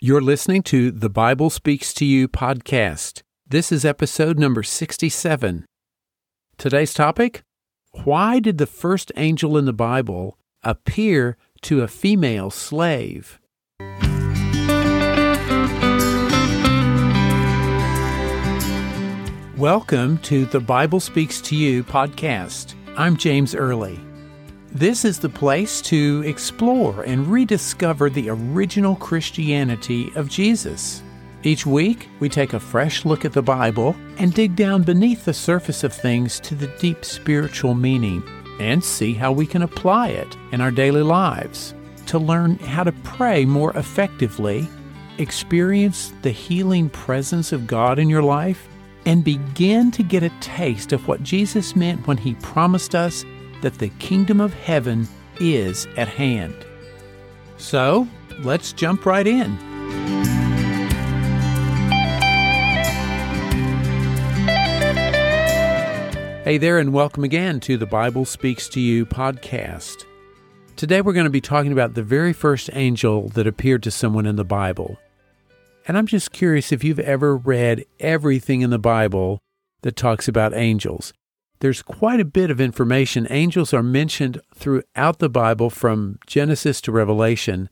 You're listening to the Bible Speaks to You podcast. This is episode number 67. Today's topic Why did the first angel in the Bible appear to a female slave? Welcome to the Bible Speaks to You podcast. I'm James Early. This is the place to explore and rediscover the original Christianity of Jesus. Each week, we take a fresh look at the Bible and dig down beneath the surface of things to the deep spiritual meaning and see how we can apply it in our daily lives to learn how to pray more effectively, experience the healing presence of God in your life, and begin to get a taste of what Jesus meant when he promised us that the kingdom of heaven is at hand. So, let's jump right in. Hey there, and welcome again to the Bible Speaks to You podcast. Today we're going to be talking about the very first angel that appeared to someone in the Bible. And I'm just curious if you've ever read everything in the Bible that talks about angels. There's quite a bit of information. Angels are mentioned throughout the Bible from Genesis to Revelation,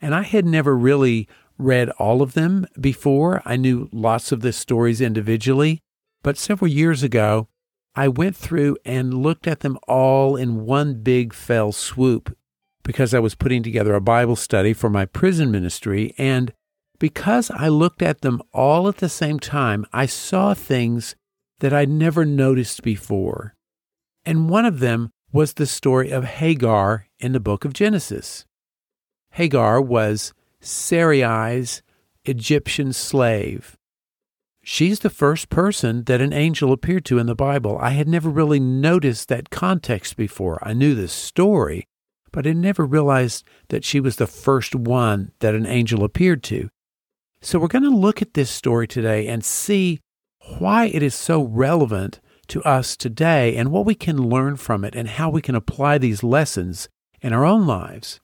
and I had never really read all of them before. I knew lots of the stories individually, but several years ago, I went through and looked at them all in one big fell swoop because I was putting together a Bible study for my prison ministry. And because I looked at them all at the same time, I saw things that I'd never noticed before. And one of them was the story of Hagar in the book of Genesis. Hagar was Sarai's Egyptian slave. She's the first person that an angel appeared to in the Bible. I had never really noticed that context before. I knew the story, but I never realized that she was the first one that an angel appeared to. So we're going to look at this story today and see why it is so relevant to us today and what we can learn from it and how we can apply these lessons in our own lives.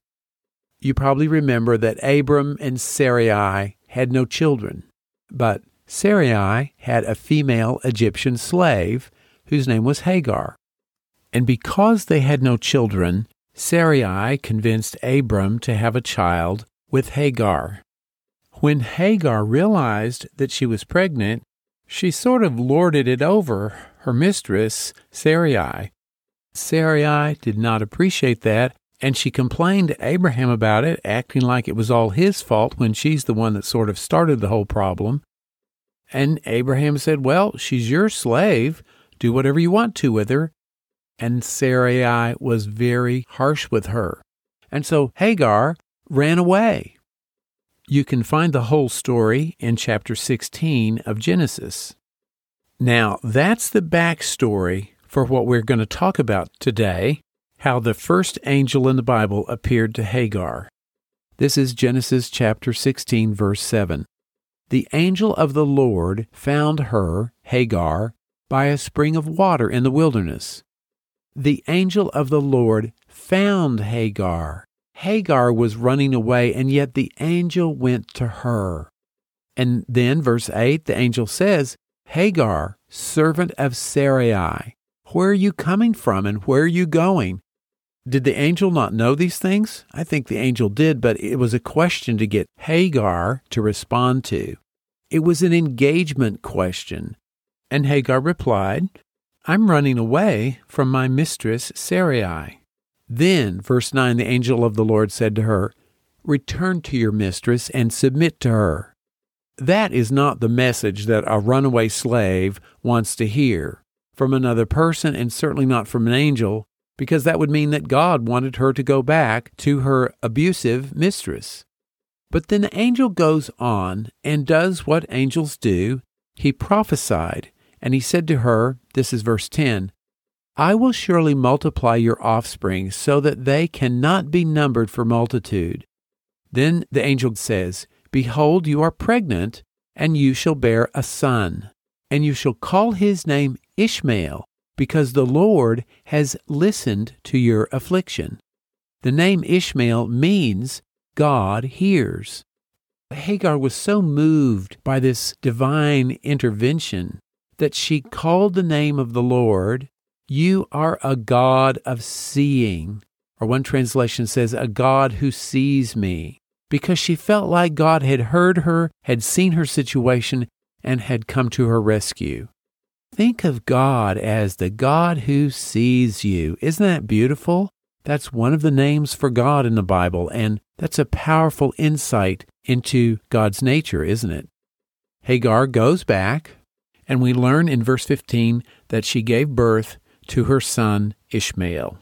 You probably remember that Abram and Sarai had no children, but Sarai had a female Egyptian slave whose name was Hagar. And because they had no children, Sarai convinced Abram to have a child with Hagar. When Hagar realized that she was pregnant, she sort of lorded it over her mistress, Sarai. Sarai did not appreciate that, and she complained to Abraham about it, acting like it was all his fault when she's the one that sort of started the whole problem. And Abraham said, Well, she's your slave. Do whatever you want to with her. And Sarai was very harsh with her. And so Hagar ran away. You can find the whole story in chapter 16 of Genesis. Now, that's the backstory for what we're going to talk about today how the first angel in the Bible appeared to Hagar. This is Genesis chapter 16, verse 7. The angel of the Lord found her, Hagar, by a spring of water in the wilderness. The angel of the Lord found Hagar Hagar was running away, and yet the angel went to her. And then, verse 8, the angel says, Hagar, servant of Sarai, where are you coming from and where are you going? Did the angel not know these things? I think the angel did, but it was a question to get Hagar to respond to. It was an engagement question. And Hagar replied, I'm running away from my mistress Sarai. Then, verse 9, the angel of the Lord said to her, Return to your mistress and submit to her. That is not the message that a runaway slave wants to hear from another person, and certainly not from an angel, because that would mean that God wanted her to go back to her abusive mistress. But then the angel goes on and does what angels do. He prophesied, and he said to her, This is verse 10 I will surely multiply your offspring so that they cannot be numbered for multitude. Then the angel says, Behold, you are pregnant, and you shall bear a son, and you shall call his name Ishmael, because the Lord has listened to your affliction. The name Ishmael means God hears. Hagar was so moved by this divine intervention that she called the name of the Lord, You are a God of seeing. Or one translation says, A God who sees me. Because she felt like God had heard her, had seen her situation, and had come to her rescue. Think of God as the God who sees you. Isn't that beautiful? That's one of the names for God in the Bible, and that's a powerful insight into God's nature, isn't it? Hagar goes back, and we learn in verse 15 that she gave birth to her son Ishmael.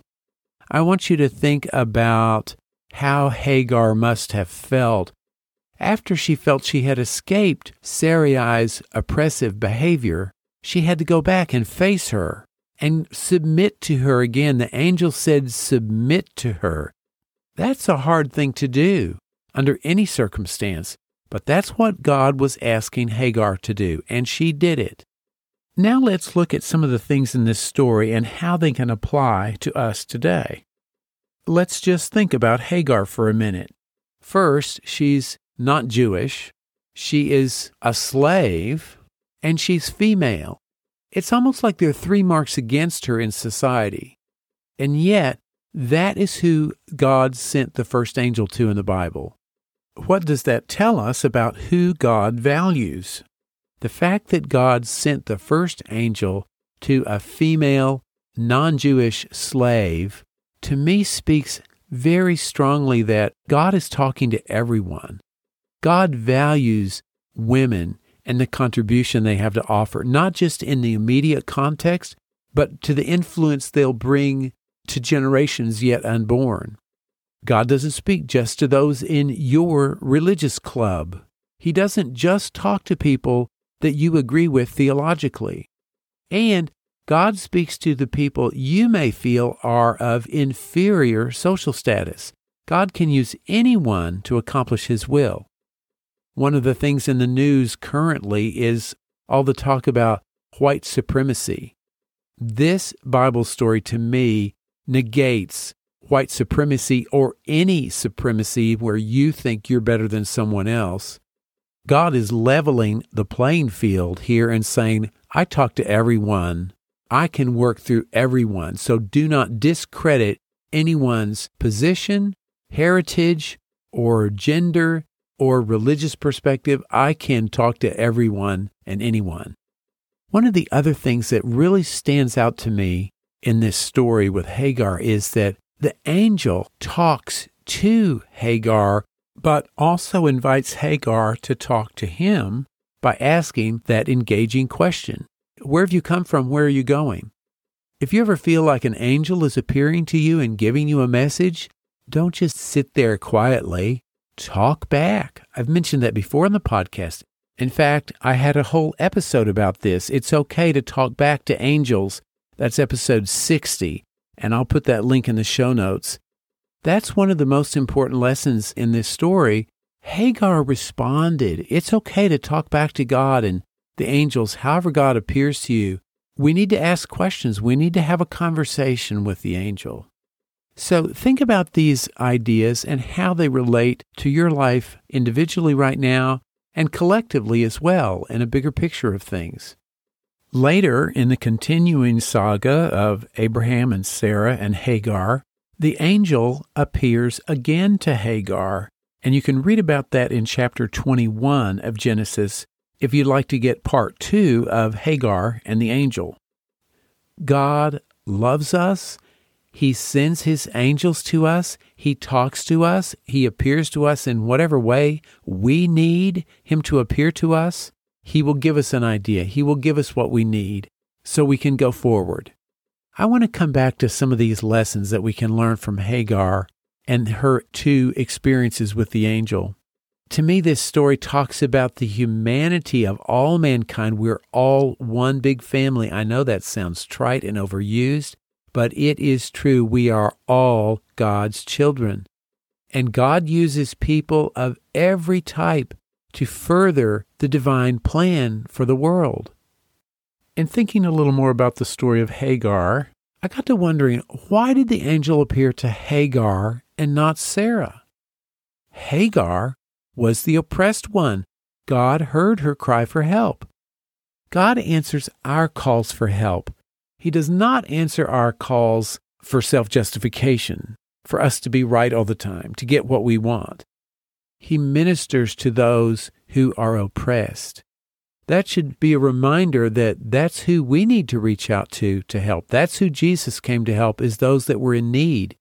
I want you to think about how Hagar must have felt after she felt she had escaped Sarai's oppressive behavior. She had to go back and face her and submit to her again. The angel said, Submit to her. That's a hard thing to do under any circumstance, but that's what God was asking Hagar to do, and she did it. Now let's look at some of the things in this story and how they can apply to us today. Let's just think about Hagar for a minute. First, she's not Jewish, she is a slave, and she's female. It's almost like there are three marks against her in society. And yet, that is who God sent the first angel to in the Bible. What does that tell us about who God values? The fact that God sent the first angel to a female, non Jewish slave, to me speaks very strongly that God is talking to everyone. God values women and the contribution they have to offer, not just in the immediate context, but to the influence they'll bring to generations yet unborn. God doesn't speak just to those in your religious club. He doesn't just talk to people that you agree with theologically. And God speaks to the people you may feel are of inferior social status. God can use anyone to accomplish His will. One of the things in the news currently is all the talk about white supremacy. This Bible story to me negates white supremacy or any supremacy where you think you're better than someone else. God is leveling the playing field here and saying, I talk to everyone. I can work through everyone. So do not discredit anyone's position, heritage, or gender, or religious perspective, I can talk to everyone and anyone. One of the other things that really stands out to me in this story with Hagar is that the angel talks to Hagar, but also invites Hagar to talk to him by asking that engaging question Where have you come from? Where are you going? If you ever feel like an angel is appearing to you and giving you a message, don't just sit there quietly talk back. I've mentioned that before in the podcast. In fact, I had a whole episode about this. It's okay to talk back to angels. That's episode 60, and I'll put that link in the show notes. That's one of the most important lessons in this story. Hagar responded. It's okay to talk back to God and the angels, however God appears to you. We need to ask questions. We need to have a conversation with the angel. So think about these ideas and how they relate to your life individually right now and collectively as well in a bigger picture of things. Later in the continuing saga of Abraham and Sarah and Hagar, the angel appears again to Hagar, and you can read about that in chapter 21 of Genesis if you'd like to get part two of Hagar and the angel. God loves us he sends his angels to us. He talks to us. He appears to us in whatever way we need him to appear to us. He will give us an idea. He will give us what we need so we can go forward. I want to come back to some of these lessons that we can learn from Hagar and her two experiences with the angel. To me, this story talks about the humanity of all mankind. We're all one big family. I know that sounds trite and overused, but it is true. We are all God's children. And God uses people of every type to further the divine plan for the world. In thinking a little more about the story of Hagar, I got to wondering why did the angel appear to Hagar and not Sarah? Hagar was the oppressed one. God heard her cry for help. God answers our calls for help. He does not answer our calls for self justification, for us to be right all the time, to get what we want. He ministers to those who are oppressed. That should be a reminder that that's who we need to reach out to to help. That's who Jesus came to help is those that were in need.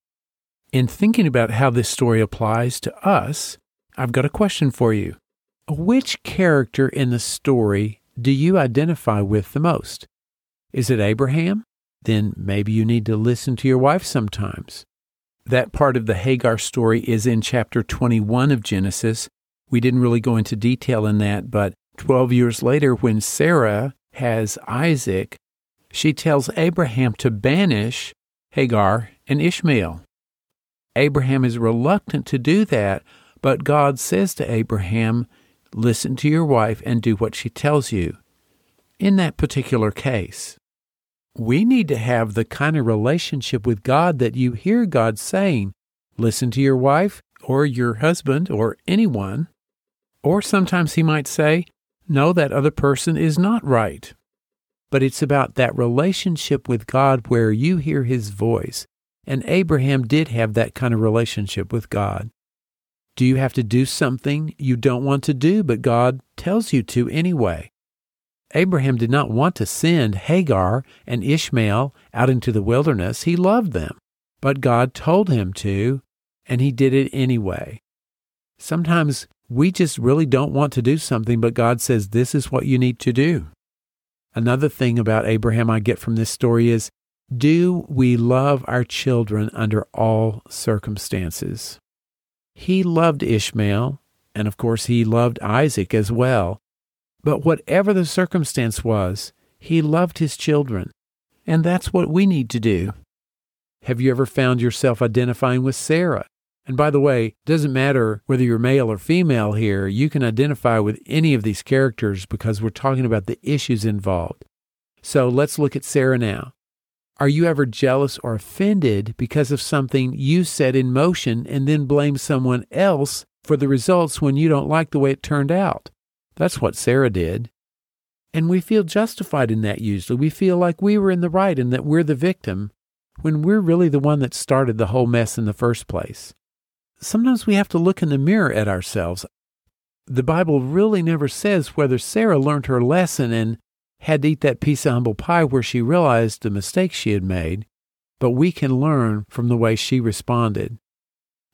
In thinking about how this story applies to us, I've got a question for you. Which character in the story do you identify with the most? Is it Abraham? Then maybe you need to listen to your wife sometimes. That part of the Hagar story is in chapter 21 of Genesis. We didn't really go into detail in that, but 12 years later, when Sarah has Isaac, she tells Abraham to banish Hagar and Ishmael. Abraham is reluctant to do that, but God says to Abraham, Listen to your wife and do what she tells you. In that particular case, we need to have the kind of relationship with God that you hear God saying, Listen to your wife or your husband or anyone. Or sometimes he might say, No, that other person is not right. But it's about that relationship with God where you hear his voice. And Abraham did have that kind of relationship with God. Do you have to do something you don't want to do, but God tells you to anyway? Abraham did not want to send Hagar and Ishmael out into the wilderness. He loved them, but God told him to, and he did it anyway. Sometimes we just really don't want to do something, but God says, This is what you need to do. Another thing about Abraham I get from this story is do we love our children under all circumstances? He loved Ishmael, and of course, he loved Isaac as well. But whatever the circumstance was, he loved his children. And that's what we need to do. Have you ever found yourself identifying with Sarah? And by the way, it doesn't matter whether you're male or female here, you can identify with any of these characters because we're talking about the issues involved. So let's look at Sarah now. Are you ever jealous or offended because of something you set in motion and then blame someone else for the results when you don't like the way it turned out? That's what Sarah did. And we feel justified in that usually. We feel like we were in the right and that we're the victim when we're really the one that started the whole mess in the first place. Sometimes we have to look in the mirror at ourselves. The Bible really never says whether Sarah learned her lesson and had to eat that piece of humble pie where she realized the mistake she had made, but we can learn from the way she responded.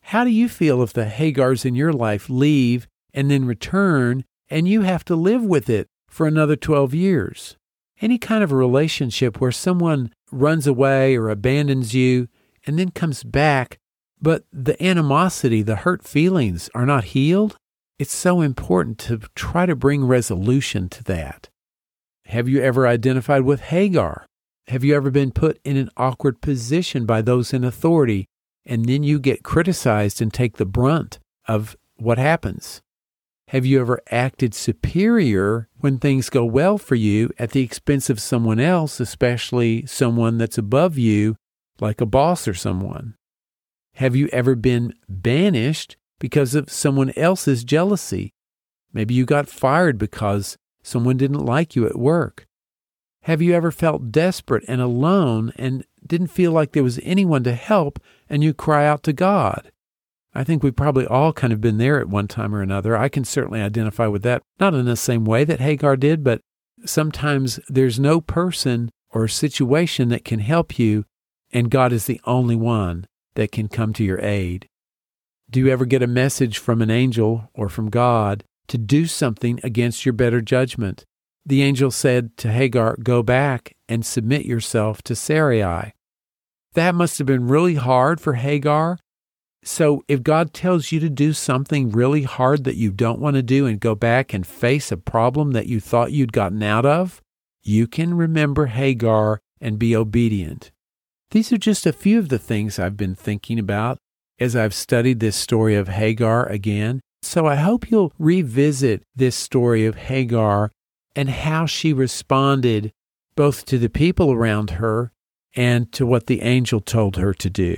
How do you feel if the Hagars in your life leave and then return and you have to live with it for another 12 years? Any kind of a relationship where someone runs away or abandons you and then comes back, but the animosity, the hurt feelings are not healed? It's so important to try to bring resolution to that. Have you ever identified with Hagar? Have you ever been put in an awkward position by those in authority and then you get criticized and take the brunt of what happens? Have you ever acted superior when things go well for you at the expense of someone else, especially someone that's above you, like a boss or someone? Have you ever been banished because of someone else's jealousy? Maybe you got fired because Someone didn't like you at work. Have you ever felt desperate and alone and didn't feel like there was anyone to help and you cry out to God? I think we've probably all kind of been there at one time or another. I can certainly identify with that, not in the same way that Hagar did, but sometimes there's no person or situation that can help you, and God is the only one that can come to your aid. Do you ever get a message from an angel or from God to do something against your better judgment. The angel said to Hagar, Go back and submit yourself to Sarai. That must have been really hard for Hagar. So, if God tells you to do something really hard that you don't want to do and go back and face a problem that you thought you'd gotten out of, you can remember Hagar and be obedient. These are just a few of the things I've been thinking about as I've studied this story of Hagar again so I hope you'll revisit this story of Hagar and how she responded both to the people around her and to what the angel told her to do.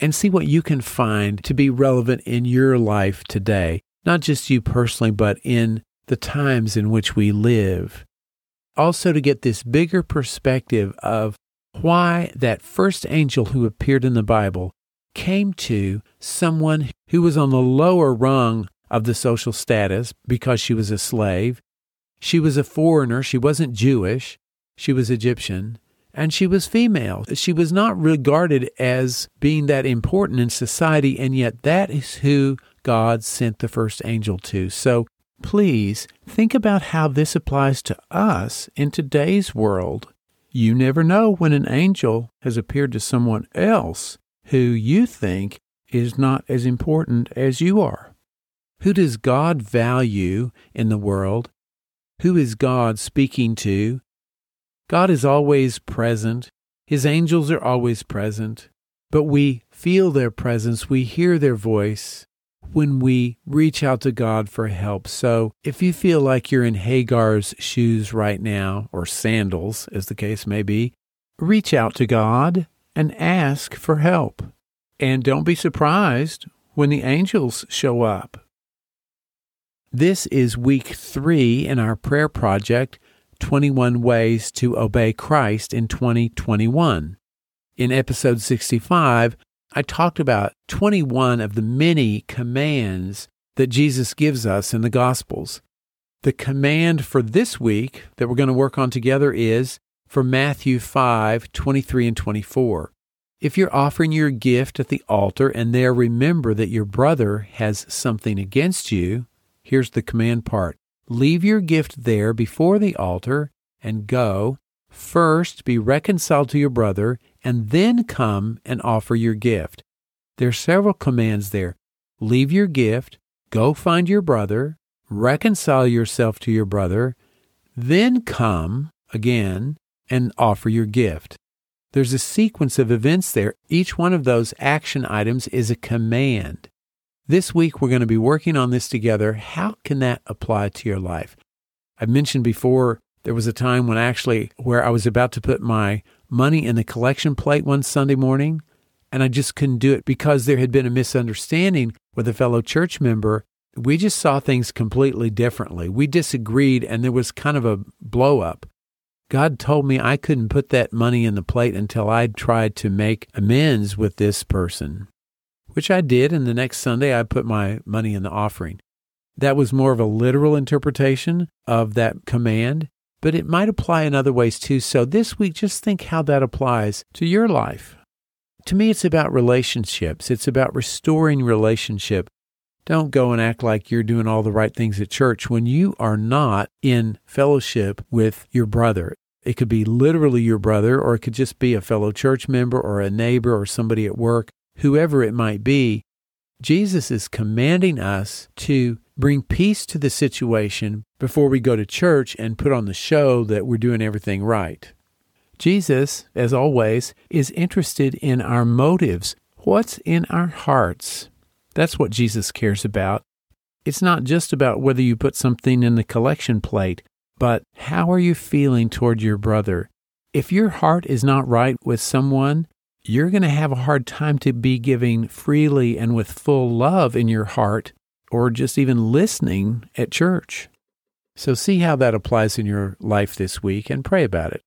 And see what you can find to be relevant in your life today. not just you personally, but in the times in which we live. Also, to get this bigger perspective of why that first angel who appeared in the Bible came to someone who was on the lower rung of the social status because she was a slave. She was a foreigner. She wasn't Jewish. She was Egyptian. And she was female. She was not regarded as being that important in society, and yet that is who God sent the first angel to. So please think about how this applies to us in today's world. You never know when an angel has appeared to someone else who you think is not as important as you are. Who does God value in the world? Who is God speaking to? God is always present. His angels are always present. But we feel their presence, we hear their voice when we reach out to God for help. So if you feel like you're in Hagar's shoes right now, or sandals, as the case may be, reach out to God and ask for help. And don't be surprised when the angels show up. This is week three in our prayer project 21 Ways to Obey Christ in 2021. In episode 65, I talked about 21 of the many commands that Jesus gives us in the Gospels. The command for this week that we're going to work on together is for Matthew 5 23 and 24. If you're offering your gift at the altar and there remember that your brother has something against you, Here's the command part Leave your gift there before the altar and go. First be reconciled to your brother, and then come and offer your gift. There are several commands there. Leave your gift, go find your brother, reconcile yourself to your brother, then come again and offer your gift. There's a sequence of events there. Each one of those action items is a command. This week, we're going to be working on this together. How can that apply to your life? I mentioned before there was a time when actually where I was about to put my money in the collection plate one Sunday morning, and I just couldn't do it because there had been a misunderstanding with a fellow church member. We just saw things completely differently. We disagreed, and there was kind of a blow up. God told me I couldn't put that money in the plate until I'd tried to make amends with this person which I did, and the next Sunday I put my money in the offering. That was more of a literal interpretation of that command, but it might apply in other ways too. So this week, just think how that applies to your life. To me, it's about relationships. It's about restoring relationship. Don't go and act like you're doing all the right things at church when you are not in fellowship with your brother. It could be literally your brother, or it could just be a fellow church member, or a neighbor, or somebody at work whoever it might be, Jesus is commanding us to bring peace to the situation before we go to church and put on the show that we're doing everything right. Jesus, as always, is interested in our motives. What's in our hearts? That's what Jesus cares about. It's not just about whether you put something in the collection plate, but how are you feeling toward your brother? If your heart is not right with someone, you're going to have a hard time to be giving freely and with full love in your heart or just even listening at church. So, see how that applies in your life this week and pray about it.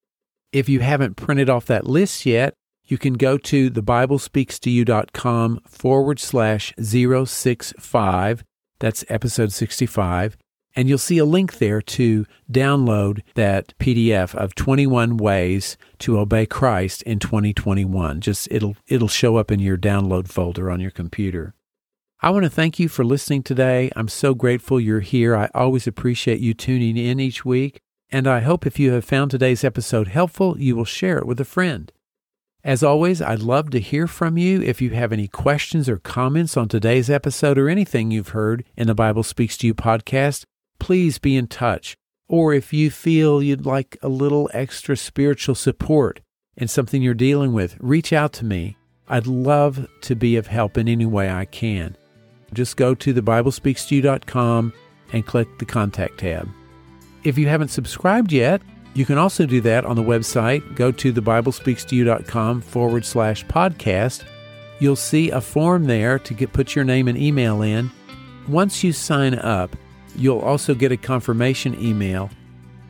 If you haven't printed off that list yet, you can go to thebiblespeakstoyou.com forward slash 065. That's episode 65. And you'll see a link there to download that PDF of 21 ways to obey Christ in 2021. Just it'll it'll show up in your download folder on your computer. I want to thank you for listening today. I'm so grateful you're here. I always appreciate you tuning in each week, and I hope if you have found today's episode helpful, you will share it with a friend. As always, I'd love to hear from you. If you have any questions or comments on today's episode or anything you've heard in the Bible Speaks to You podcast, please be in touch. Or if you feel you'd like a little extra spiritual support in something you're dealing with, reach out to me. I'd love to be of help in any way I can. Just go to thebiblespeakstoyou.com and click the contact tab. If you haven't subscribed yet, you can also do that on the website. Go to thebiblespeakstoyou.com forward slash podcast. You'll see a form there to get put your name and email in once you sign up, you'll also get a confirmation email.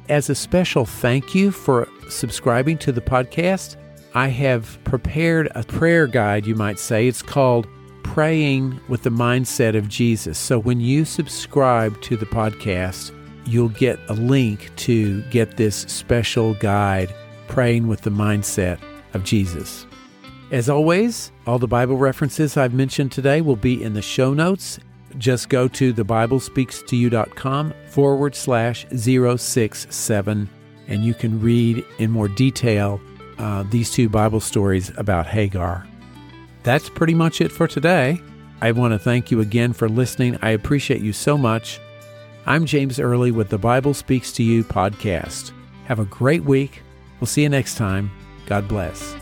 As a special thank you for subscribing to the podcast, I have prepared a prayer guide, you might say. It's called Praying with the Mindset of Jesus. So when you subscribe to the podcast, you'll get a link to get this special guide, Praying with the Mindset of Jesus. As always, all the Bible references I've mentioned today will be in the show notes. Just go to thebiblespeakstoyou.com forward slash 067 and you can read in more detail uh, these two Bible stories about Hagar. That's pretty much it for today. I want to thank you again for listening. I appreciate you so much. I'm James Early with the Bible Speaks to You podcast. Have a great week. We'll see you next time. God bless.